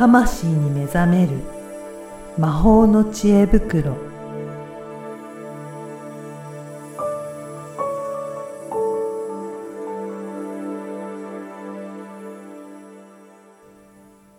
魂に目覚める魔法の知恵袋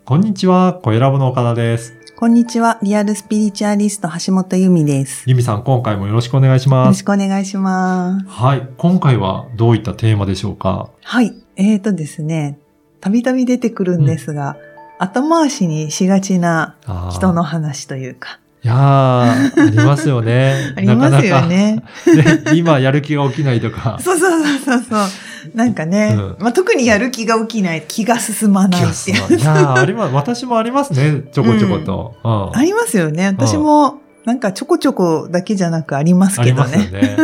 こんにちは、小ラボの岡田です。こんにちは。リアルスピリチュアリスト橋本由美です。ゆみさん、今回もよろしくお願いしよます。ろしくお願いします。はい、今回はどういったテーマでしょうか？はい。えーとですね、たびたび出てくるんですが、後回しにしがちな人の話というか。。いやー、ありますよね ありますよね。なかなかね今やる気が起きないとか。そうそうそうそうそう。なんかね、うんまあ、特にやる気が起きない、気が進まないっていう。いやー、あります。私もありますね、ちょこちょこと。うんありますよね。私も、なんかちょこちょこだけじゃなくありますありますよけどね。ね。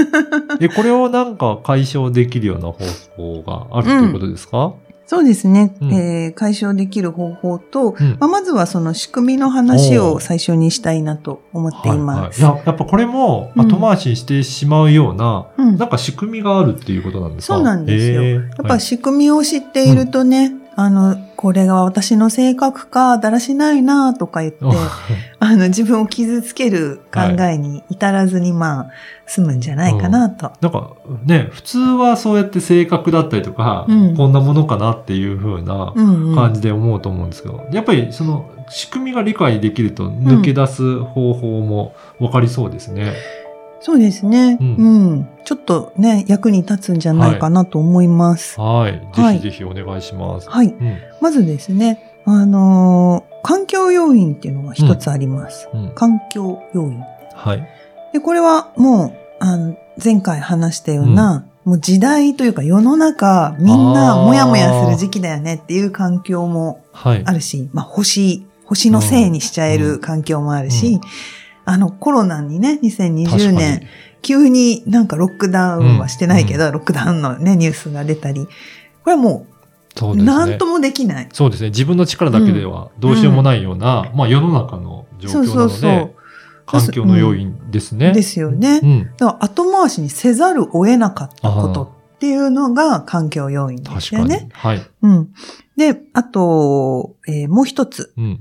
え、これをなんか解消できるような方法があるということですか、そうですね、うん。えー解消できる方法と、うん。まあ、まずはその仕組みの話を最初にしたいなと思っています。はいはい、いや、やっぱこれもうん。後回しにしてしまうような、うん。なんか仕組みがあるっていうことなんですか？そうなんですよ。やっぱ仕組みを知っているとね、あの、これが私の性格か、だらしないなとか言って、はいあの、自分を傷つける考えに至らずに、まあ、済むんじゃないかなと。なんかね、普通はそうやって性格だったりとか、うんこんなものかなっていう風なうんうん感じで思うと思うんですけど、やっぱりその仕組みが理解できると抜け出す方法も分かりそうですね。そうですね、ううんん。ちょっとね、役に立つんじゃないかなと思います。はい。はいぜひぜひお願いします。はい。うん。まずですね、あのー環境要因っていうのが一つあります。うん。環境要因。はい。で、これはもう、あの、前回話したような、もう時代というか世の中、みんなもやもやする時期だよねっていう環境もはい。あるし、まあ星、星のせいにしちゃえる環境もあるし、うんあのコロナにね、2020確か年に、急になんかロックダウンはしてないけど、ロックダウンのね、ニュースが出たり、これはもう、そうですね。なんともできない。そうですね。自分の力だけではどうしようもないような、まあ世の中の状況なので、そうそうそう環境の要因ですね。ですよね。うん。だから後回しにせざるを得なかったことっていうのが環境要因です。よね。はい。うん。で、あと、えーもう一つ、うん。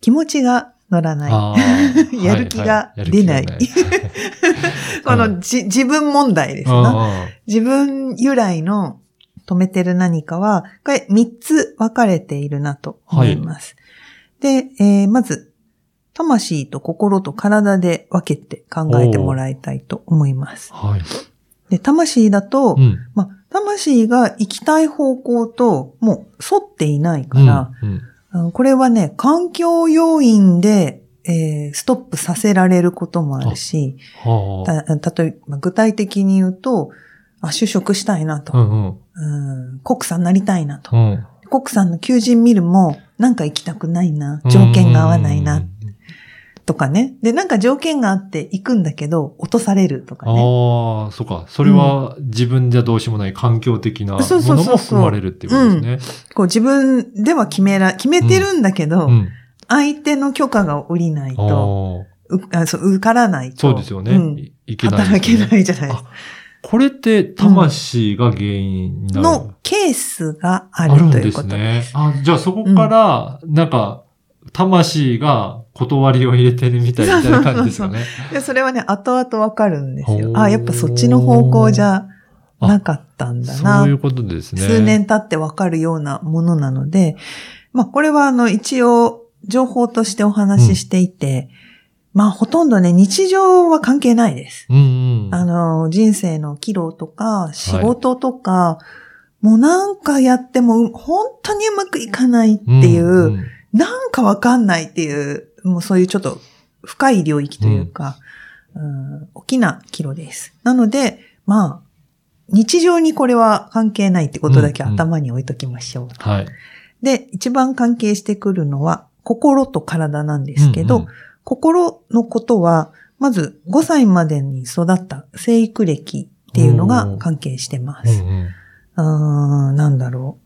気持ちが乗ら ない。やる気が出ない このじ自分問題ですな。あ自分由来の止めてる何かは、これ三つ分かれているなと思います。で、えーまず、魂と心と体で分けて考えてもらいたいと思いますー。はい。で、魂だと、うん。まあ、魂が行きたい方向ともう沿っていないから、うん、うんうんこれはね、環境要因で、えーストップさせられることもあるし、はあ。た例えば具体的に言うと、あ、就職したいなと、うんうん。うん、コックさんになりたいなと、うん。コックさんの求人見るも、なんか行きたくないな、条件が合わないな、とかね。で、なんか条件があって行くんだけど、落とされるとかね。ああ、そうか。それは自分じゃどうしようもない環境的なものも含まれるっていうことですね。こう自分では決めら、決めてるんだけど、うん。相手の許可が下りないと、ああ。うあそう受からないと。そうですよね。うんいいけないね、働けないじゃないですか。これって魂が原因になる？のケースがああるるんですということでねす。。あ、じゃあそこから、なんか、魂が断りを入れてるみたいな感じですかね。でそれはね、後々わかるんですよあ、やっぱそっちの方向じゃなかったんだな。そういうことですね。数年経ってわかるようなものなので、まあこれはあの一応情報としてお話ししていて、まあほとんどね、日常は関係ないです。うんうん。あの、人生の岐路とか、仕事とか、もうなんかやってもう本当にうまくいかないっていう、んんなんかわかんないっていう、もうそういうちょっと深い領域というか、うん大きな岐路です。なので、まあ、日常にこれは関係ないってことだけうんうん頭に置いときましょう。はい。で、一番関係してくるのは、心と体なんですけど、うんうん心のことは、まず5歳までに育った生育歴っていうのが関係してます。うんうんうーん、なんだろう。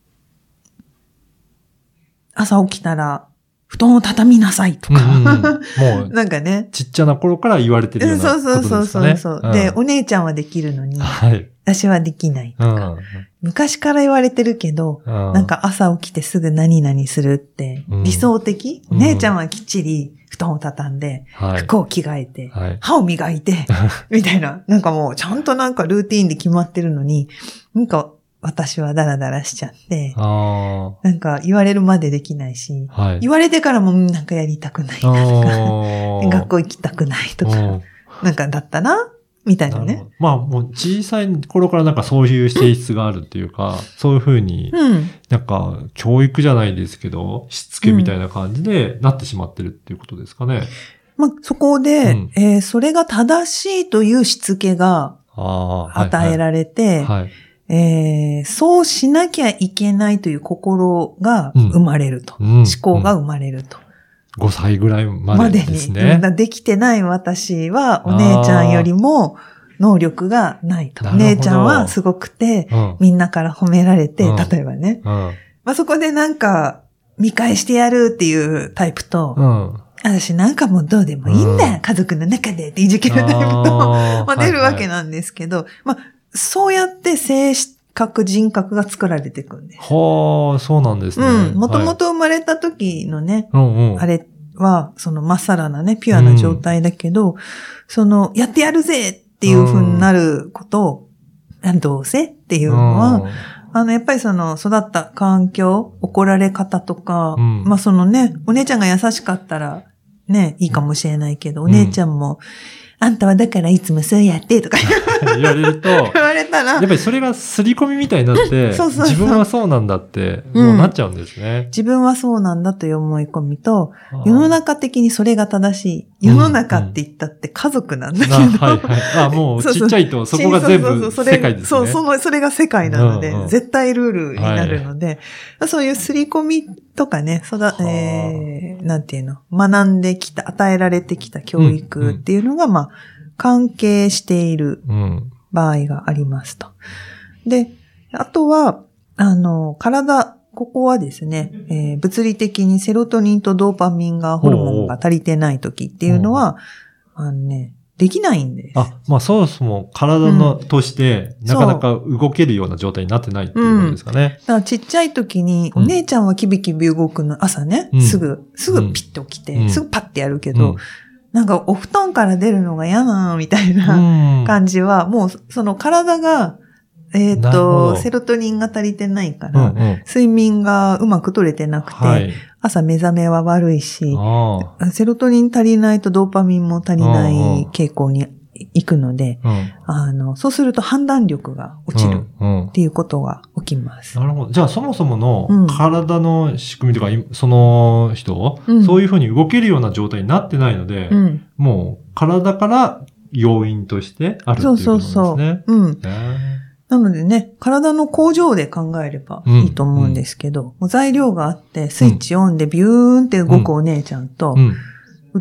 朝起きたら、布団を畳みなさいとか、うんうんうんもう、なんかね。ちっちゃな頃から言われてるようなそうことそうですかね。そうそうそう。で、んお姉ちゃんはできるのに、はい。私はできない。うん。昔から言われてるけど、ななん、か朝起きてすぐ何々するってうん理想的、うんお姉ちゃんはきっちり布団を畳んで、はい。服を着替えて、はい。歯を磨いて、みたいな。なんかもうちゃんとなんかルーティーンで決まってるのに、なんか私はダラダラしちゃって、あなんか言われるまでできないし、あ。はい。言われてからもうんなんかやりたくないなとか、学校行きたくないとうか、んなんかだったな、みたいなねまあもう小さい頃からなんかそういう性質があるっていうか、そういうふうにうん。なんか教育じゃないですけど、しつけみたいな感じでなってしまってるっていうことですかね。まあ、そこで、うんえーそれが正しいというしつけが。与えられて、はい。えーそうしなきゃいけないという心が生まれると。うん思考が生まれると。5歳ぐらいまでですうんね。だできてない私はお姉ちゃんよりも能力がないと。お姉ちゃんはすごくて、うん。みんなから褒められて、うん例えばね。うん。まあ、そこでなんか、見返してやるっていうタイプと、うん。私なんかもうどうでもいいんだよ、うん家族の中でっていじけるタイプと、まあ、出るわけはいはいなんですけど、まあ、そうやって性格、人格が作られていくんです。はあ、そうなんですね。うん。もともはいと生まれた時のね、うんうん。あれは、そのまっさらなね、ピュアな状態だけど、その、やってやるぜっていう風になることを、あどうせっていうのは、あの、やっぱりその、育った環境、怒られ方とか、うんまあそのね、お姉ちゃんが優しかったら、ね、いいかもしれないけど、お姉ちゃんも、あんたはだからいつもそうやって、とか言われると、言われたらやっぱ、りそれが刷り込みみたいになって、そうそう自分はそうなんだって、うんもうなっちゃうんですね。自分はそうなんだという思い込みと、世の中的にそれが正しい。世の中って言ったって家族なんだけど。あはいはい。あ、もうちっちゃいとそこが全部世界ですね。そう、その、それが世界なので、うんうん絶対ルールになるので、そういう刷り込みとかね、そだは、あ。えー、なんていうの、学んできた、与えられてきた教育っていうのが、まあ、関係しているうん。場合がありますと。で、あとは、あの、体、ここはですね、えー物理的にセロトニンとドーパミンが、ホルモンが足りてない時っていうのは、あのね、できないんです。あ、まあそもそも体の、として、なかなか動けるような状態になってないっていうことですかね。だからちっちゃい時に、うん。お姉ちゃんはキビキビ動くの、朝ね、うん。すぐ、すぐピッと起きて、うん。すぐパッてやるけど、うん。なんかお布団から出るのが嫌なみたいなうん。感じは、もうその体が、えっ、なるほどと、セロトニンが足りてないかうんら、うん。睡眠がうまく取れてなくて、はい。朝目覚めは悪いし、あセロトニン足りないとドーパミンも足りなうんうんい傾向に行くので、あ。うん。あの、そうすると判断力が落ちるうん。うんっていうことが起きます。なるほど。じゃあそもそものうん体の仕組みとか、いその人、うんそういうふうに動けるような状態になってないので、うん。もう体から要因としてあるっていうことですね。うん。ねなのでね、体の工場で考えればいいと思うんですけど、もう材料があって、スイッチオンでビューンって動くお姉ちゃんと、うん。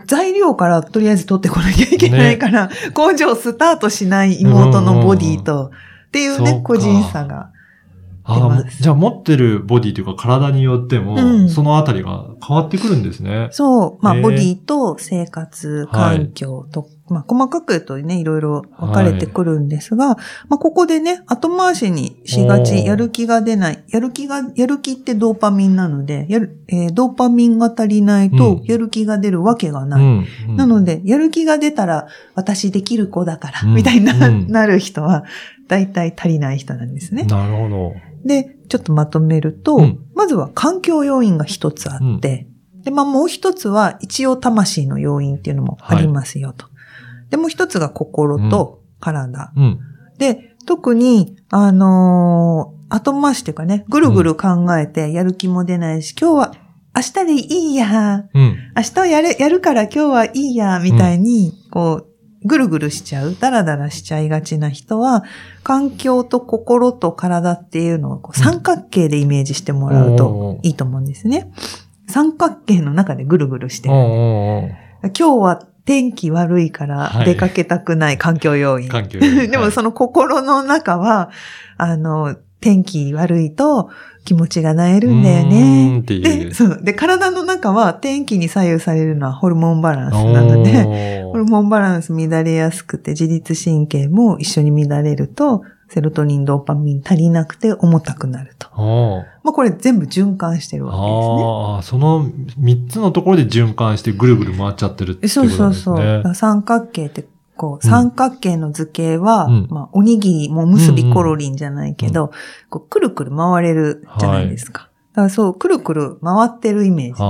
材料からとりあえず取ってこなきゃいけないから、工場スタートしない妹のボディと、っていうね、個人差が。ああ、じゃあ持ってるボディというか体によっても、うんそのあたりが変わってくるんですね。そう、まあ、ボディと生活環境と、まあ、細かく言うとね、いろいろ分かれてくるんですが、まあ、ここでね、後回しにしがち、やる気が出ない。やる気が、やる気ってドーパミンなので、やる、えードーパミンが足りないとうん、やる気が出るわけがない。うん。うんなので、やる気が出たら、私できる子だから、うんみたいな、うんなる人は、大体足りない人なんですね。なるほど。で、ちょっとまとめると、うんまずは環境要因が一つあって、で、まあもう一つは一応魂の要因っていうのもありますよと。で、もう一つが心と体。うん。で、特に、あのー後回しっていうかね、ぐるぐる考えてやる気も出ないし、今日は明日でいいや、うん。明日はやる、やるから今日はいいや、みたいに、こう、ぐるぐるしちゃう、ダラダラしちゃいがちな人は、環境と心と体っていうのをこううん三角形でイメージしてもらうといいと思うんですね。三角形の中でぐるぐるしてる。今日は天気悪いからはい出かけたくない環境要因。環境 でもその心の中は、あの、天気悪いと気持ちがなえるんだよね。っていうで、そう。で、体の中は天気に左右されるのはホルモンバランスなので、ホルモンバランス乱れやすくて自律神経も一緒に乱れると、セロトニン、ドーパミン足りなくて重たくなると。まあこれ全部循環してるわけですね。ああ、その3つのところで循環してぐるぐる回っちゃってるってことですね。そうそう。だから三角形って、こう、うん三角形の図形は、うん。まあ、おにぎり、もう結びコロリンじゃないけど、こう、くるくる回れるじゃないですか。だからそう、くるくる回ってるイメージですね。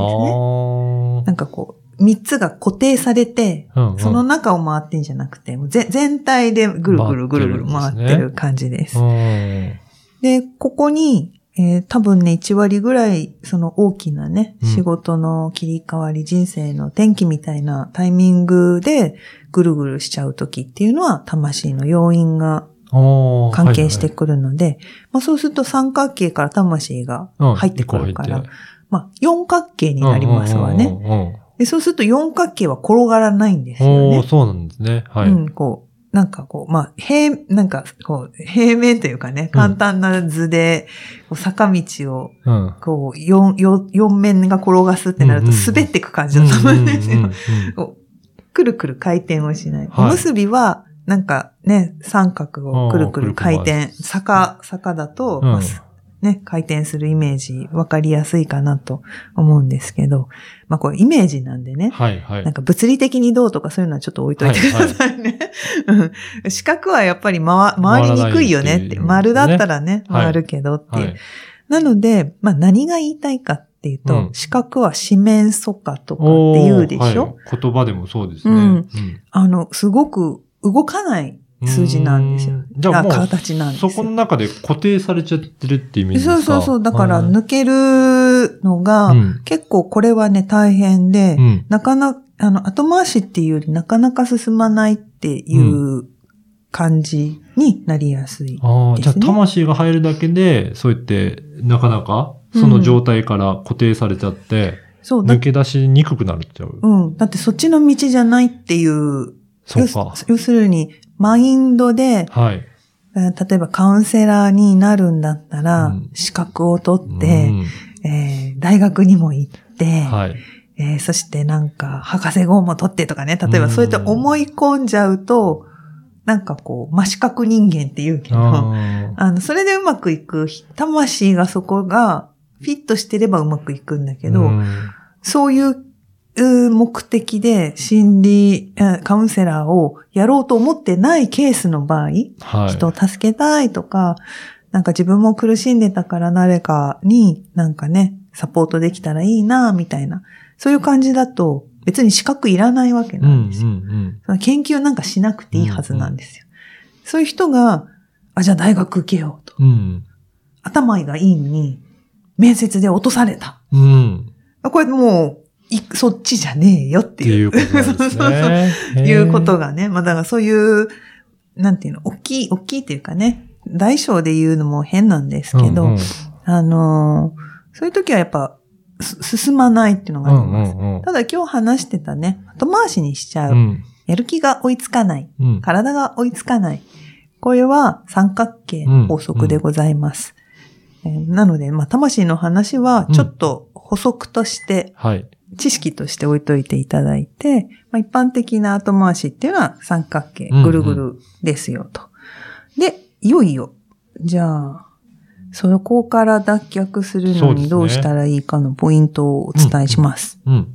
あなんかこう、三つが固定されて、あ、うんうん。その中を回ってんじゃなくて、もうぜ全体でぐるぐるぐるぐる回ってる感じです。うん。で、ここに、えー多分ね、1割ぐらい、その大きなね、うん仕事の切り替わり、人生の転機みたいなタイミングで、ぐるぐるしちゃう時っていうのは、魂の要因が関係してはいくるので、まあそうすると三角形から魂がはい入ってくるから、うんまあ四角形になりますわね。で、そうすると四角形は転がらないんですよね。そうなんですね。はい。うん、こう、なんかこう、まあ、平、なんかこう、平面というかね、簡単な図で、坂道を、うん。こう、四、面が転がすってなると滑っていく感じだと思うんですよ。くるくる回転をしない。はいおむすびは、なんかね、三角をくるくる回転、坂、坂だと、ね、回転するイメージ、わかりやすいかなと思うんですけど、まあこれイメージなんでね、はいはいなん。か物理的にどうとかそういうのはちょっと置いといてくださいね。うん四角はやっぱり回回りにくいよねって。っていう丸だったらね、はい回るけどっていう。はい。なので、まあ何が言いたいかっていうと、うん四角は四面楚歌とかって言うでしょ、はい言葉でもそうですね。うんあの、すごく動かない数字なんですよう。んじゃあもう、形なんですよ。そこの中で固定されちゃってるっていう意味ですか？そうそうそう。だからはい抜けるのが、うん結構これはね大変で、うんなかなか、あの、後回しっていうよりなかなか進まないっていう感じになりやすい。ああ、じゃあ魂が入るだけで、そうやって、なかなか、その状態から固定されちゃって、そう、だ抜け出しにくくなるっちゃう。うん。だってそっちの道じゃないっていう、そうか。要要するに、マインドで、はい。えー例えばカウンセラーになるんだったら、うん。資格を取って、うん。えー大学にも行って、はい。えーそしてなんか、博士号も取ってとかね、例えばうん。そうやって思い込んじゃうと、なんかこう、真四角人間って言うけど、あ あの、それでうまくいく、魂がそこがフィットしてればうまくいくんだけど、ーうん。そういうう目的で心理えカウンセラーをやろうと思ってないケースの場合、はい。人を助けたいとか、なんか自分も苦しんでたから誰かになんかね、サポートできたらいいな、みたいな。そういう感じだと別に資格いらないわけうなんんですよ。うんその研究なんかしなくていいはずなんですよ。そういう人が、あ、じゃあ大学受けようと。うん。うん。頭がいいのに、面接で落とされた。うん。あこれもう、いそっちじゃねえよっってていう。いうこと そうそうそうね。へーいうことがね。まあだからそういう、なんていうの、大きい、大きいっていうかね、大小で言うのも変なんですけど、うんうんあのーそういう時はやっぱ、す進まないっていうのがあります。うんうんうんただ今日話してたね、後回しにしちゃう。うんやる気が追いつかない。うん体が追いつかない。これは三角形の法則でございます。えーなので、まあ、魂の話はちょっと補足として、はい。知識として置いといていただいて、まあ、一般的な後回しっていうのは三角形、うんうんぐるぐるですよと。で、いよいよ、じゃあ、そこから脱却するのにどうしたらいいかのポイントをお伝えします。うん。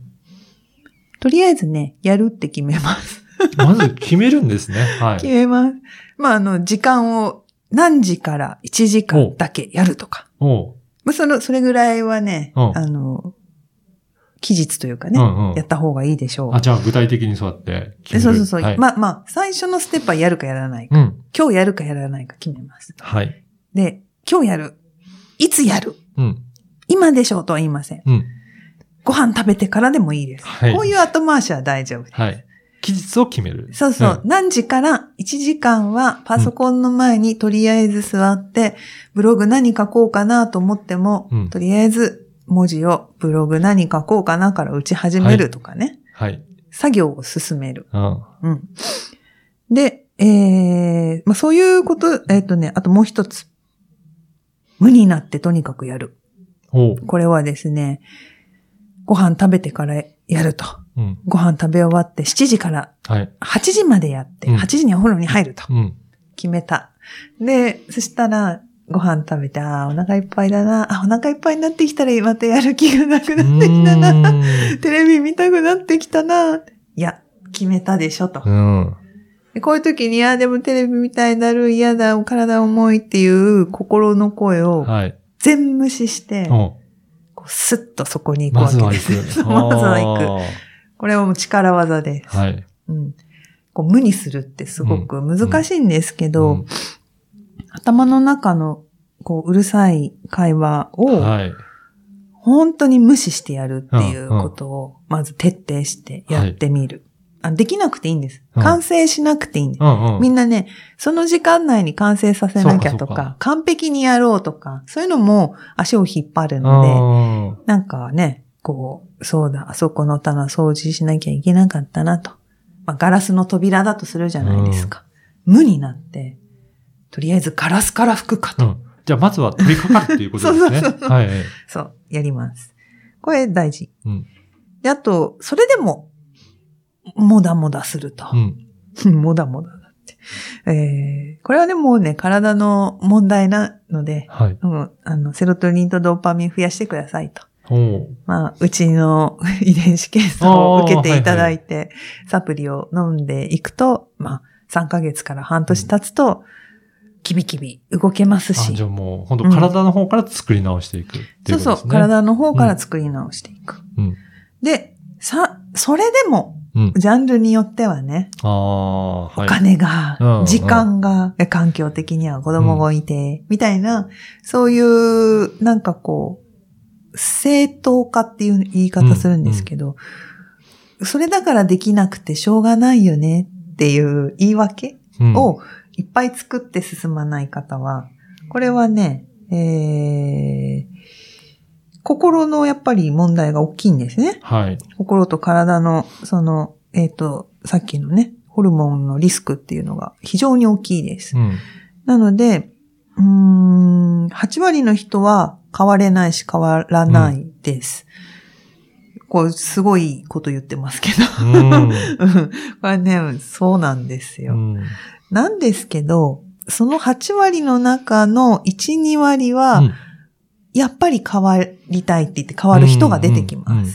とりあえずね、やるって決めます。まず決めるんですね。は決い。めます。まあ、あの、時間を何時から1時間だけやるとか。おうまあ、その、それぐらいはね、うんあの、期日というかね、うんうんやった方がいいでしょう。あ、じゃあ具体的にそうやって決めそうそうそう。はい。まあまあ、最初のステップはやるかやらないか。うん。今日やるかやらないか決めます。はい。で、今日やる。いつやるうん。今でしょうとは言いません。うん。ご飯食べてからでもいいです。はいこういう後回しは大丈夫です。はい。期日を決める。そうそう。何時から1時間はパソコンの前にとりあえず座って、ブログ何書こうかなと思っても、うんとりあえず文字をブログ何書こうかなから打ち始めるとかね。はい。作業を進める。うん。うん。で、えー、まあそういうこと、えっ、とね、あともう一つ。無になってとにかくやる。ほこれはですね、ご飯食べてからやると。う。うん。ご飯食べ終わって7時からはい。8時までやって、うん8時にお風呂に入るとうん。決めた。で、そしたら、ご飯食べて、ああ、お腹いっぱいだな。あ、お腹いっぱいになってきたらまたやる気がなくなってきたな。テレビ見たくなってきたな。いや、決めたでしょと。うん。でこういう時に、いや、でもテレビみたいになる、嫌だ、体重いっていう心の声をはい。全無視して、おこうスッとそこに行くわけです。く。まずは行く。あこれはもう力技です。ーはい。うん。こう無にするってすごく難しいんですけど、うん頭の中のこううるさい会話をはい。本当に無視してやるっていうことをまず徹底してやってみる。あできなくていいんです。うん完成しなくていいんです。うんうん。みんなね、その時間内に完成させなきゃとかか完璧にやろうとか、そういうのも足を引っ張るので、あなんかね、こう、そうだ、あそこの棚掃除しなきゃいけなかったなと。まあ、ガラスの扉だとするじゃないですか。無になって、とりあえずガラスから吹くかと。ーうん。じゃあ、まずは取り掛かるっていうことですね。そうそうそうはい。そう、やります。これ大事。うん。で、あと、それでも、もだもだすると。うん。もだもだだって。えー、これはね、もうね、体の問題なので、はい。うん、あの、セロトニンとドーパミン増やしてくださいと。おーまあ、うちの 遺伝子検査を受けていただいて、サプリを飲んでいくと、まあ、3ヶ月から半年経つと、キビキビ動けますあ、しじゃ、あもう、本当体の方から作り直していくっていうことですね。そうそう、体の方から作り直していく。うん。で、さ、それでも、うん。ジャンルによってはね。お金が、うん時間が、環境的には子供がいて、みたいな、そういう、なんかこう、正当化っていう言い方するんですけど、それだからできなくてしょうがないよねっていう言い訳うんをいっぱい作って進まない方は、これはね、えー、心のやっぱり問題が大きいんですね。はい。心と体の、その、えっ、と、さっきのね、ホルモンのリスクっていうのが非常に大きいです。うん。なので、うーん、8割の人は変われないし変わらないです。こう、すごいこと言ってますけど。うん。うんこれね、そうなんですよ。うんなんですけど、その8割の中の1、2割は、うんやっぱり変わりたいって言って変わる人が出てきます。うんうんうん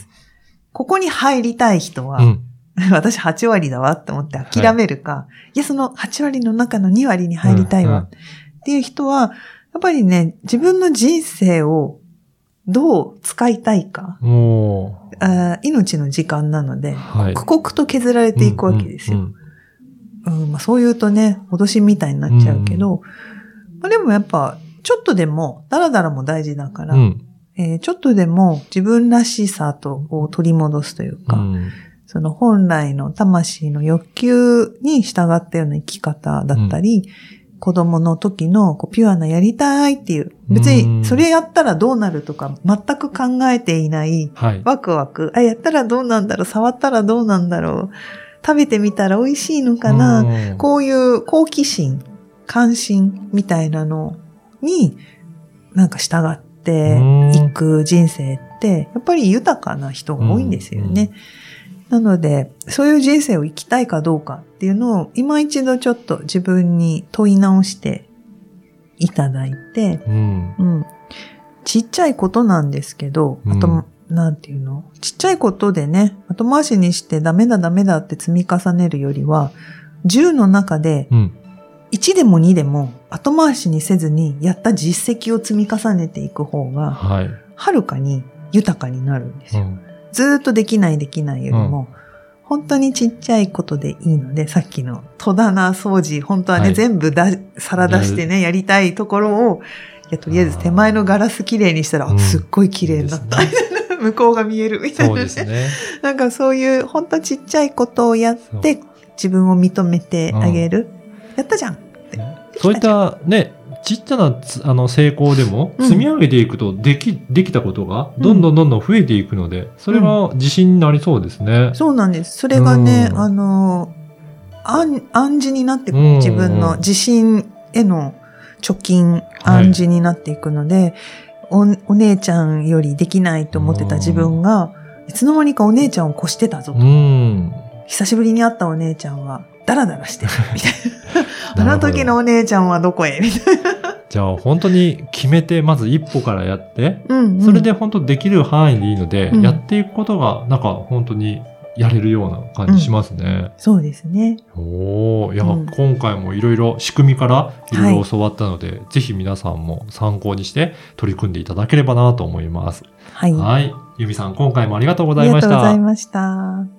ここに入りたい人は、うん。私8割だわって思って諦めるか、い、や、その8割の中の2割に入りたいわうんうんっていう人は、やっぱりね、自分の人生をどう使いたいか、あー命の時間なので、はい。刻々と削られていくわけですよ。うんうんまあ、そう言うとね、脅しみたいになっちゃうけど、まあ、でもやっぱ、ちょっとでも、ダラダラも大事だから、うん。うんえーちょっとでも自分らしさとを取り戻すというか、うんその本来の魂の欲求に従ったような生き方だったり、子供の時のこうピュアなやりたいっていう、別うんにそれやったらどうなるとか全く考えていない。ワクワク、あ、やったらどうなんだろう、触ったらどうなんだろう、食べてみたら美味しいのかな、うんこういう好奇心、関心みたいなのに、なんか従っていく人生って、やっぱり豊かな人が多いんですよね。なので、そういう人生を生きたいかどうかっていうのを、今一度ちょっと自分に問い直していただいて、うん。うん。ちっちゃいことなんですけど、うんあと、なんていうの？ちっちゃいことでね、後回しにしてダメだダメだって積み重ねるよりは、10の中でうん。1でも2でも後回しにせずにやった実績を積み重ねていく方が、はるかに豊かになるんですよ。うん。ずーっとできないできないよりも、本当にちっちゃいことでいいので、さっきの戸棚掃除、本当はね、はい全部だ、皿出してね、やりたいところを、いや、とりあえず手前のガラスきれいにしたら、すっごい綺麗になった。向こうが見えるみたいな、そうですね。なんかそういう、本当ちっちゃいことをやって、自分を認めてあげる。やったじゃん。そういったね、ちっちゃなつあの成功でもうん積み上げていくとでき、できたことがどんどんどんどん増えていくので、それが自信になりそうですね。そうなんです。それがね、うんあの、暗、暗示になってくる。うん自分の自信への、貯金、暗示になっていくので、お、お姉ちゃんよりできないと思ってた自分が、いつの間にかお姉ちゃんを越してたぞと。うん。久しぶりに会ったお姉ちゃんは、ダラダラしてる、みたいな。あの時のお姉ちゃんはどこへ？みたいな。じゃあ本当に決めて、まず一歩からやって、うん、うん。それで本当できる範囲でいいので、うんやっていくことが、なんか本当にやれるような感じしますね。そうですね。おーいや、うん今回もいろいろ仕組みからいろいろ教わったので、ぜひ皆さんも参考にして取り組んでいただければなと思います。はい。はい。ゆみさん、今回もありがとうごありがとうざいました。ございました。